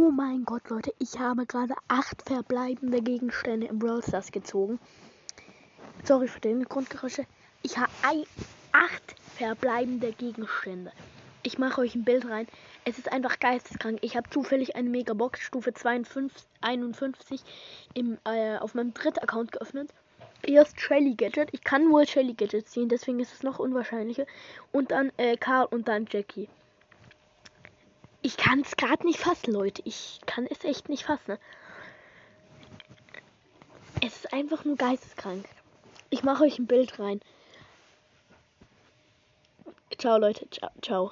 Oh mein Gott, Leute, ich habe gerade acht verbleibende Gegenstände im Brawl Stars gezogen. Sorry für den Grundgeräusche. Ich habe acht verbleibende Gegenstände. Ich mache euch ein Bild rein. Es ist einfach geisteskrank. Ich habe zufällig eine Megabox Stufe 52, 51 im, äh, auf meinem dritten Account geöffnet. Erst Shelly Gadget. Ich kann nur Shelly Gadget ziehen, deswegen ist es noch unwahrscheinlicher. Und dann äh, Karl und dann Jackie. Ich kann es gerade nicht fassen, Leute. Ich kann es echt nicht fassen. Es ist einfach nur geisteskrank. Ich mache euch ein Bild rein. Ciao, Leute. Ciao. ciao.